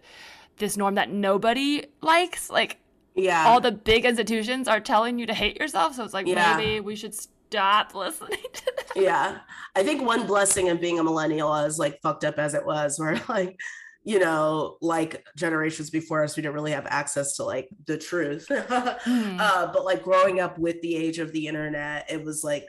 this norm that nobody likes. Like yeah all the big institutions are telling you to hate yourself. So it's like, Yeah. maybe we should stop listening to that. yeah i think one blessing of being a millennial is like fucked up as it was where like you know like generations before us we didn't really have access to like the truth Hmm. uh, but like growing up with the age of the internet it was like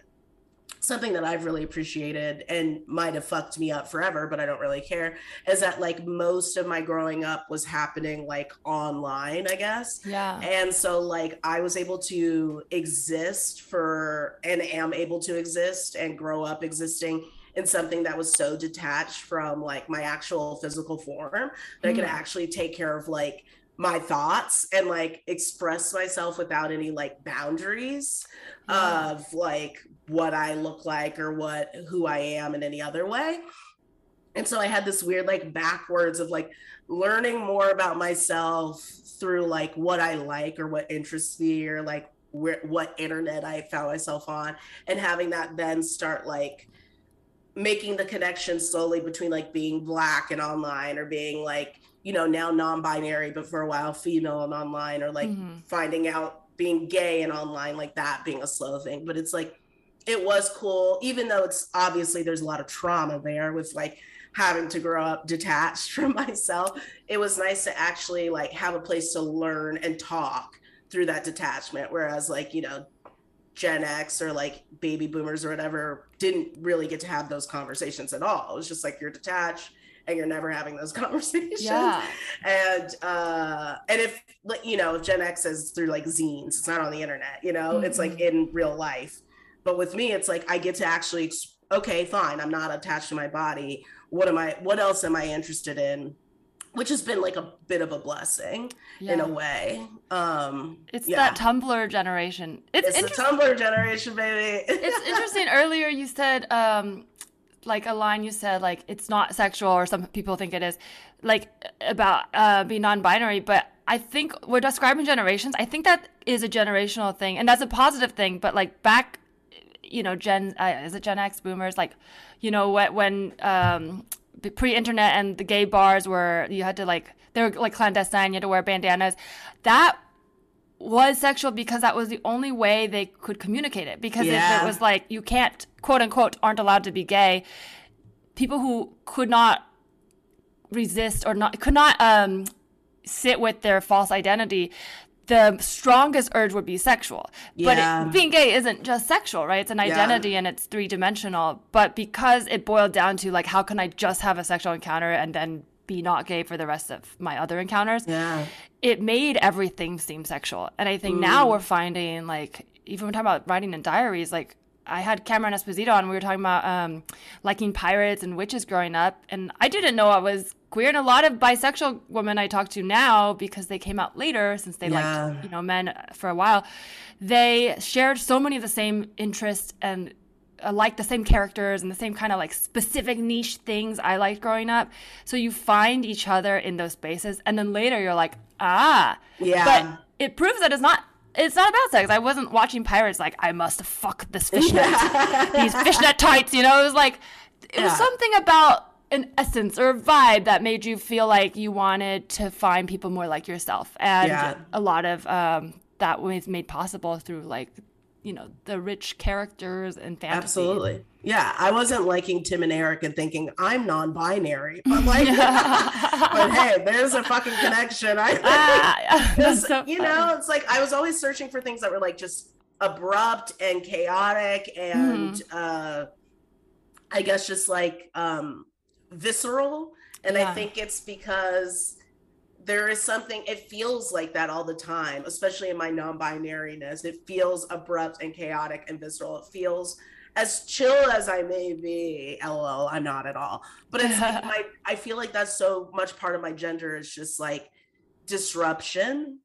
something that i've really appreciated and might have fucked me up forever but i don't really care is that like most of my growing up was happening like online i guess Yeah. and so like i was able to exist for and am able to exist and grow up existing in something that was so detached from like my actual physical form that i could Mm. actually take care of like my thoughts and like express myself without any like boundaries Yeah. of like what i look like or what who i am in any other way and so i had this weird like backwards of like learning more about myself through like what I like or what interests me or like where what internet I found myself on and having that then start like making the connection slowly between like being black and online or being like you know now non-binary but for a while female and online or like Mhm. finding out being gay and online like that being a slow thing. But it's like it was cool even though it's obviously there's a lot of trauma there with like having to grow up detached from myself. It was nice to actually like have a place to learn and talk through that detachment whereas like you know gen x or like baby boomers or whatever didn't really get to have those conversations at all. It was just like you're detached and you're never having those conversations. Yeah. And uh and if like you know, if Gen X is through like zines, it's not on the internet, you know, it's like in real life. But with me, it's like I get to actually okay, fine, I'm not attached to my body. What am I what else am I interested in? Which has been like a bit of a blessing in a way. Um It's yeah. that Tumblr generation. It's, It's the. Tumblr generation, baby. it's interesting. Earlier, you said um, like a line you said like it's not sexual, or some people think it is, like about uh, being non-binary. But I think we're describing generations. I think that is a generational thing, and that's a positive thing. But like back, you know, Gen uh, is it Gen X boomers? Like, you know, when when um, pre-internet and the gay bars were you had to like they were like clandestine. You had to wear bandanas. That was sexual because that was the only way they could communicate it. Because if it was like you can't quote unquote aren't allowed to be gay people who could not resist or not could not um sit with their false identity the strongest urge would be sexual. Yeah. but it, being gay isn't just sexual right? It's an identity and it's three dimensional but because it boiled down to like how can i just have a sexual encounter and then be not gay for the rest of my other encounters yeah. it made everything seem sexual. And I think now we're finding like even when we're talking about writing in diaries, like I had Cameron Esposito on, we were talking about um, liking pirates and witches growing up, and I didn't know I was queer. And a lot of bisexual women I talk to now, because they came out later, since they Yeah. liked you know men for a while, they shared so many of the same interests and uh, like the same characters and the same kind of like specific niche things I liked growing up. So you find each other in those spaces, and then later you're like, ah, Yeah. But it proves that it's not. It's not about sex. I wasn't watching pirates like I must fuck this fishnet, these fishnet tights. You know, it was like it was Yeah. something about an essence or a vibe that made you feel like you wanted to find people more like yourself, and Yeah. a lot of um, that was made possible through like you know the rich characters and fantasy. Absolutely. Yeah. I wasn't liking Tim and Eric and thinking I'm non-binary, but like but hey, there's a fucking connection. I Ah, so you know, it's like I was always searching for things that were like just abrupt and chaotic and Mm-hmm. uh I guess just like um visceral. And Yeah. I think it's because there is something it feels like that all the time, especially in my non-binariness. It feels abrupt and chaotic and visceral. It feels as chill as I may be, lol, I'm not at all. But it's like my I feel like that's so much part of my gender is just like disruption.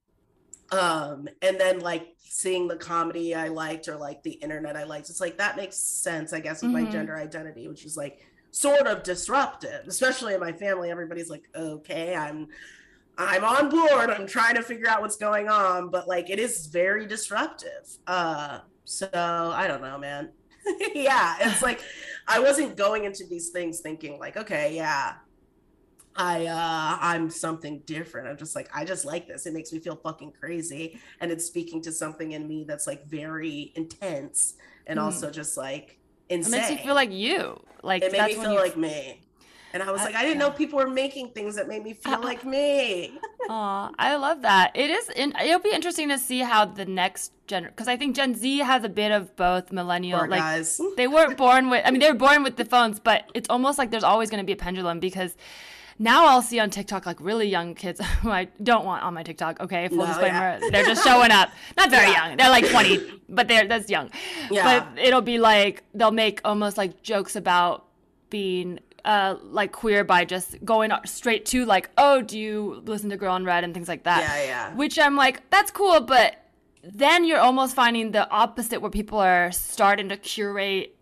Um, and then like seeing the comedy I liked or like the internet I liked. It's like that makes sense, I guess, with my Mhm. gender identity, which is like sort of disruptive, especially in my family. Everybody's like, okay, I'm I'm on board. I'm trying to figure out what's going on, but like it is very disruptive. Uh so I don't know, man. yeah, it's like I wasn't going into these things thinking like, okay, yeah, I uh I'm something different. I'm just like I just like this. It makes me feel fucking crazy and it's speaking to something in me that's like very intense and Mm. also just like It insane. makes you feel like you. Like it made that's me feel you like me. And I was Uh, like, I didn't yeah. know people were making things that made me feel like me. Aw, I love that. It is. In, it'll be interesting to see how the next gen, because I think Gen Z has a bit of both millennial. Poor like guys. they weren't born with. I mean, they were born with the phones, but it's almost like there's always going to be a pendulum because. Now I'll see on TikTok like really young kids who I don't want on my TikTok. Okay, full No, disclaimer, yeah. they're just showing up. Not very Yeah. young. They're like 20, but they're that's young. Yeah. But it'll be like they'll make almost like jokes about being uh like queer by just going straight to like oh do you listen to girl in red and things like that. Yeah, yeah. which i'm like that's cool but then you're almost finding the opposite where people are starting to curate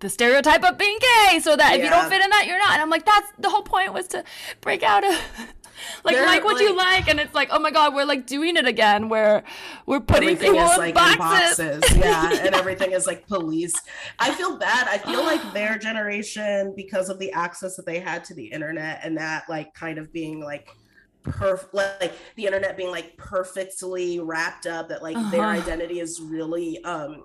the stereotype of being gay so that if you don't fit in that you're not. And i'm like that's the whole point was to break out of like They're, like what you like- like and it's like oh my god we're like doing it again where we're putting everything people is in like boxes, in boxes. Yeah, and everything is like police. I feel bad. I feel like their generation, because of the access that they had to the internet and that like kind of being like perfect like the internet being like perfectly wrapped up that like their Uh-huh. identity is really um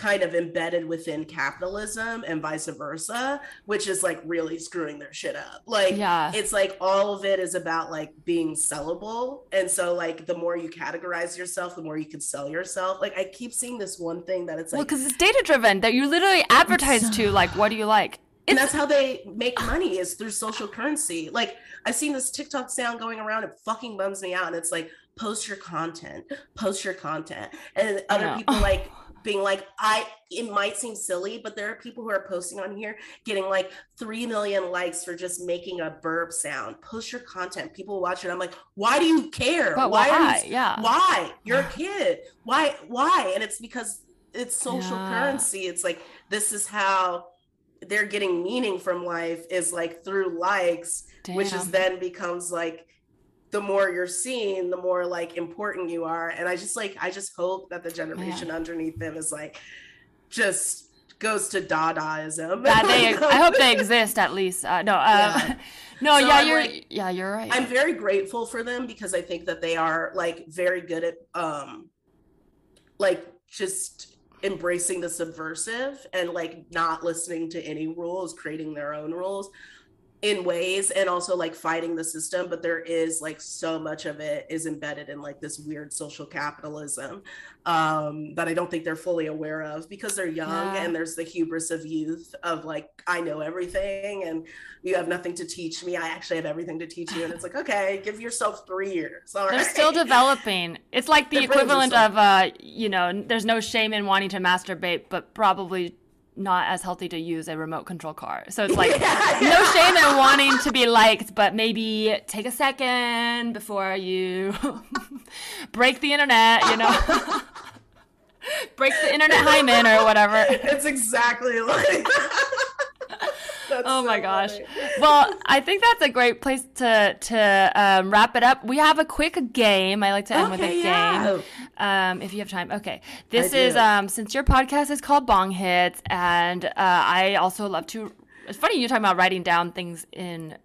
kind of embedded within capitalism and vice versa which is like really screwing their shit up like Yeah. it's like all of it is about like being sellable and so like the more you categorize yourself the more you can sell yourself like i keep seeing this one thing that it's like, Well, because it's data driven that you literally advertise to like, what do you like? and that's how they make money is through social currency. Like I've seen this TikTok sound going around. It fucking bums me out. And it's like, post your content, post your content, and other people like being like, I. It might seem silly, but there are people who are posting on here getting like three million likes for just making a burp sound. Post your content. People watch it. I'm like, why do you care? But why? why? You, yeah. Why? You're a kid. Why? Why? And it's because it's social yeah. currency. It's like this is how they're getting meaning from life is like through likes, Damn. which is then becomes like the more you're seen, the more like important you are. And I just like I just hope that the generation yeah. underneath them is like just goes to Dadaism. Yeah, they, I hope they exist at least. Uh, no, uh, yeah. no, so yeah, I'm you're like, yeah, you're right. I'm very grateful for them because I think that they are like very good at um like just embracing the subversive and like not listening to any rules, creating their own rules in ways and also like fighting the system but there is like so much of it is embedded in like this weird social capitalism um that i don't think they're fully aware of because they're young yeah. and there's the hubris of youth of like i know everything and you have nothing to teach me i actually have everything to teach you and it's like okay give yourself three years all they're right? still developing it's like the equivalent of uh you know there's no shame in wanting to masturbate but probably not as healthy to use a remote control car. So it's like yeah, yeah. no shame in wanting to be liked, but maybe take a second before you break the internet, you know. break the internet hymen or whatever. It's exactly like oh my gosh. Well, I think that's a great place to to um, wrap it up. We have a quick game. I like to end okay, with a yeah. game. Um, if you have time. Okay. This is um, since your podcast is called Bong Hits, and uh, I also love to. It's funny you're talking about writing down things in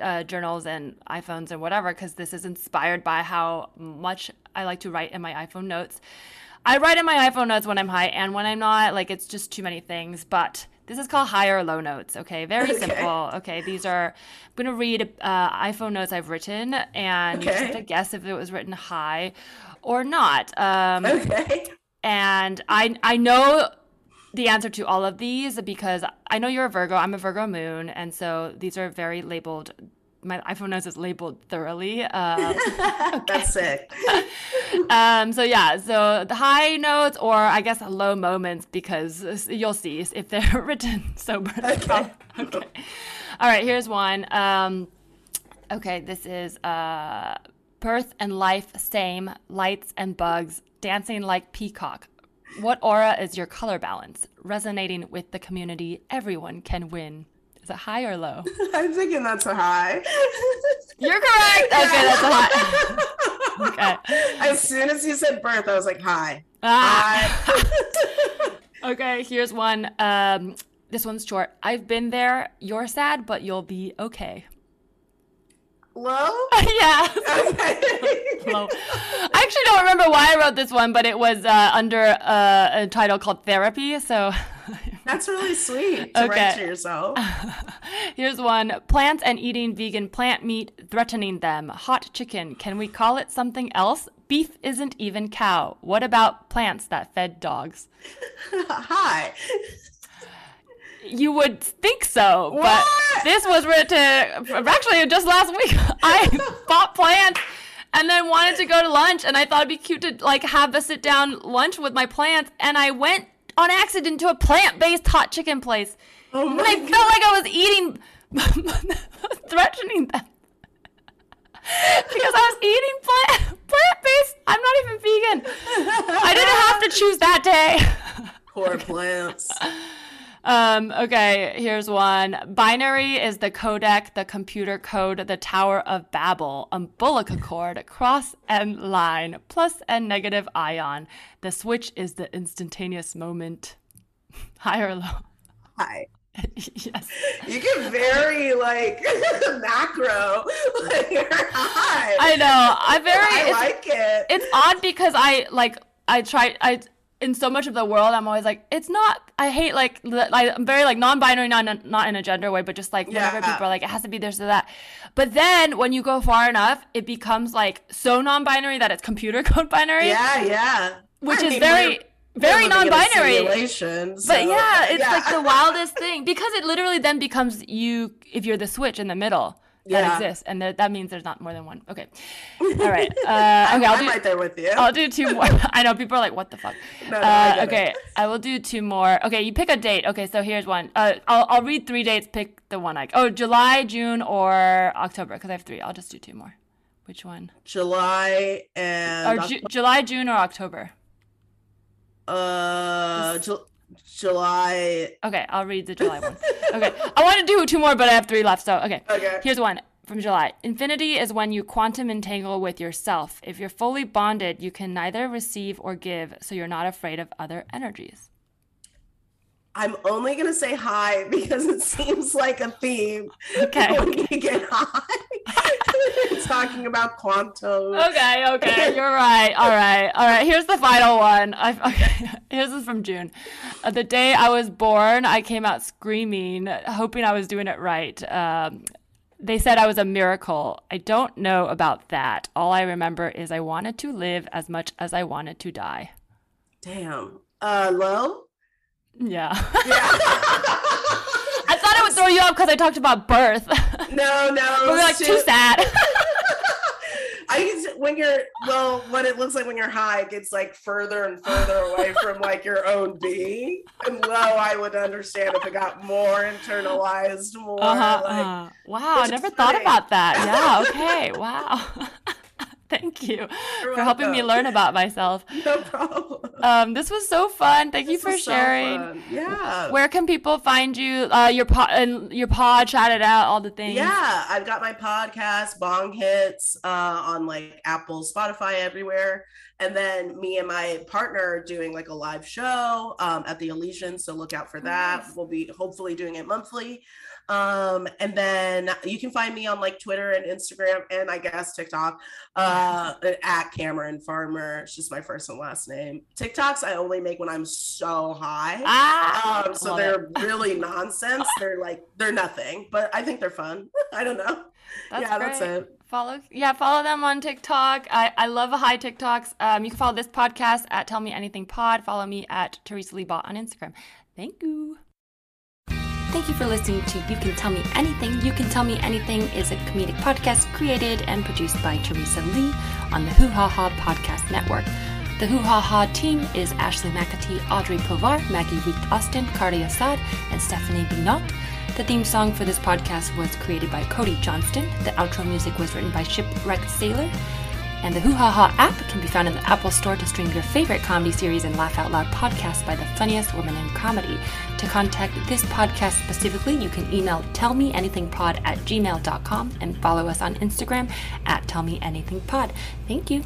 uh, journals and iPhones and whatever, because this is inspired by how much I like to write in my iPhone notes. I write in my iPhone notes when I'm high and when I'm not. Like it's just too many things, but this is called high or low notes. Okay, very okay. simple. Okay, these are. I'm gonna read uh, iPhone notes I've written, and okay. you have to guess if it was written high or not. Um, okay. And I I know the answer to all of these because I know you're a Virgo. I'm a Virgo moon, and so these are very labeled my iPhone notes is labeled thoroughly. Um, That's sick. um, so yeah, so the high notes or I guess low moments because you'll see if they're written sober. Okay. okay. All right, here's one. Um, okay, this is uh, birth and life same, lights and bugs, dancing like peacock. What aura is your color balance? Resonating with the community, everyone can win. Is it high or low? I'm thinking that's a high. You're correct. Okay, that's a high. okay. As soon as you said birth, I was like, high. Ah. High. okay, here's one. Um, this one's short. I've been there. You're sad, but you'll be okay. Low? yeah. Okay. Low. I actually don't remember why I wrote this one, but it was uh, under uh, a title called Therapy. So that's really sweet to okay. write to yourself. Here's one plants and eating vegan plant meat threatening them. Hot chicken. Can we call it something else? Beef isn't even cow. What about plants that fed dogs? Hi. You would think so, what? but this was written actually just last week. I bought plants and then wanted to go to lunch and I thought it'd be cute to like have a sit down lunch with my plants and I went on accident to a plant-based hot chicken place. Oh and I God. felt like I was eating, threatening them. because I was eating plant plant-based. I'm not even vegan. I didn't have to choose that day. Poor plants. Um, okay, here's one. Binary is the codec, the computer code, the Tower of Babel, umbilical cord, cross and line, plus and negative ion. The switch is the instantaneous moment. High or low? High. yes. You get very like macro. Like, high. I know. I very. I like it. It's odd because I like. I try. I in so much of the world, I'm always like, it's not. I hate like, I'm very like non-binary, not not in a gender way, but just like yeah. whenever people are like, it has to be this or that. But then when you go far enough, it becomes like so non-binary that it's computer code binary. Yeah, yeah. Which I is mean, very. very non-binary. simulation, But yeah, it's yeah. like the wildest thing because it literally then becomes you if you're the switch in the middle that Yeah. exists, and that means there's not more than one. Okay, all right. Uh, okay, I'll I'm do. right there with you. I'll do two more. I know people are like, "What the fuck?" No, no, I uh, it. okay, I will do two more. Okay, you pick a date. Okay, so here's one. Uh, I'll I'll read three dates. Pick the one I. Oh, July, June, or October because I have three. I'll just do two more. Which one? July and Or Ju- July, June, or October? uh Ju- July. Okay, I'll read the July one. Okay, I want to do two more, but I have three left. So okay. Okay. Here's one from July. Infinity is when you quantum entangle with yourself. If you're fully bonded, you can neither receive or give, so you're not afraid of other energies. I'm only gonna say hi because it seems like a theme. Okay. when you get high, talking about quantum. Okay, okay, you're right. All right, all right. Here's the final one. I, okay, here's this from June. Uh, the day I was born, I came out screaming, hoping I was doing it right. Um, they said I was a miracle. I don't know about that. All I remember is I wanted to live as much as I wanted to die. Damn. Uh, low. Yeah. Yeah. I thought it would throw you off because I talked about birth. but no, no. we were like too sad. I when you're well, what it looks like when you're high, it gets like further and further away from like your own being. And low, I would understand if it got more internalized, more Uh-huh, like uh-huh. Wow, I never is thought funny. about that. Yeah, okay. Wow. Thank you You're for helping me learn about myself. no problem. Um, this was so fun. Thank you for was so sharing. Yeah. Where can people find you? Uh, your pod and your pod, shout it out, all the things. Yeah, I've got my podcast, Bong Hits, uh, on like Apple, Spotify, everywhere. And then me and my partner are doing like a live show um, at the Elysian. So look out for that. Nice. We'll be hopefully doing it monthly. Um, and then you can find me on like Twitter and Instagram and I guess TikTok uh, at Camirin Farmer. It's just my first and last name. TikToks I only make when I'm so high. Ah, Um, so they're it. really nonsense. They're like they're nothing, but I think they're fun. I don't know. That's yeah, that's it. Follow, yeah, follow them on TikTok. I, I love a high TikToks. Um, you can follow this podcast at Tell Me Anything Pod. Follow me at Teresa Lee Bott on Instagram. Thank you. Thank you for listening to You Can Tell Me Anything. You Can Tell Me Anything is a comedic podcast created and produced by Teresa Lee on the Hoo Ha Ha Podcast Network. The Hoo Ha Ha team is Ashley McAtee, Audrey Povar, Maggie Week Austin, Cardi Assad, and Stephanie Binot. The theme song for this podcast was created by Cody Johnston. The outro music was written by Shipwrecked Sailor. And the Hoo Ha Ha app can be found in the Apple Store to stream your favorite comedy series and laugh out loud podcasts by the funniest women in comedy. To contact this podcast specifically, you can email tellmeanythingpod at gmail.com and follow us on Instagram at tellmeanythingpod. Thank you.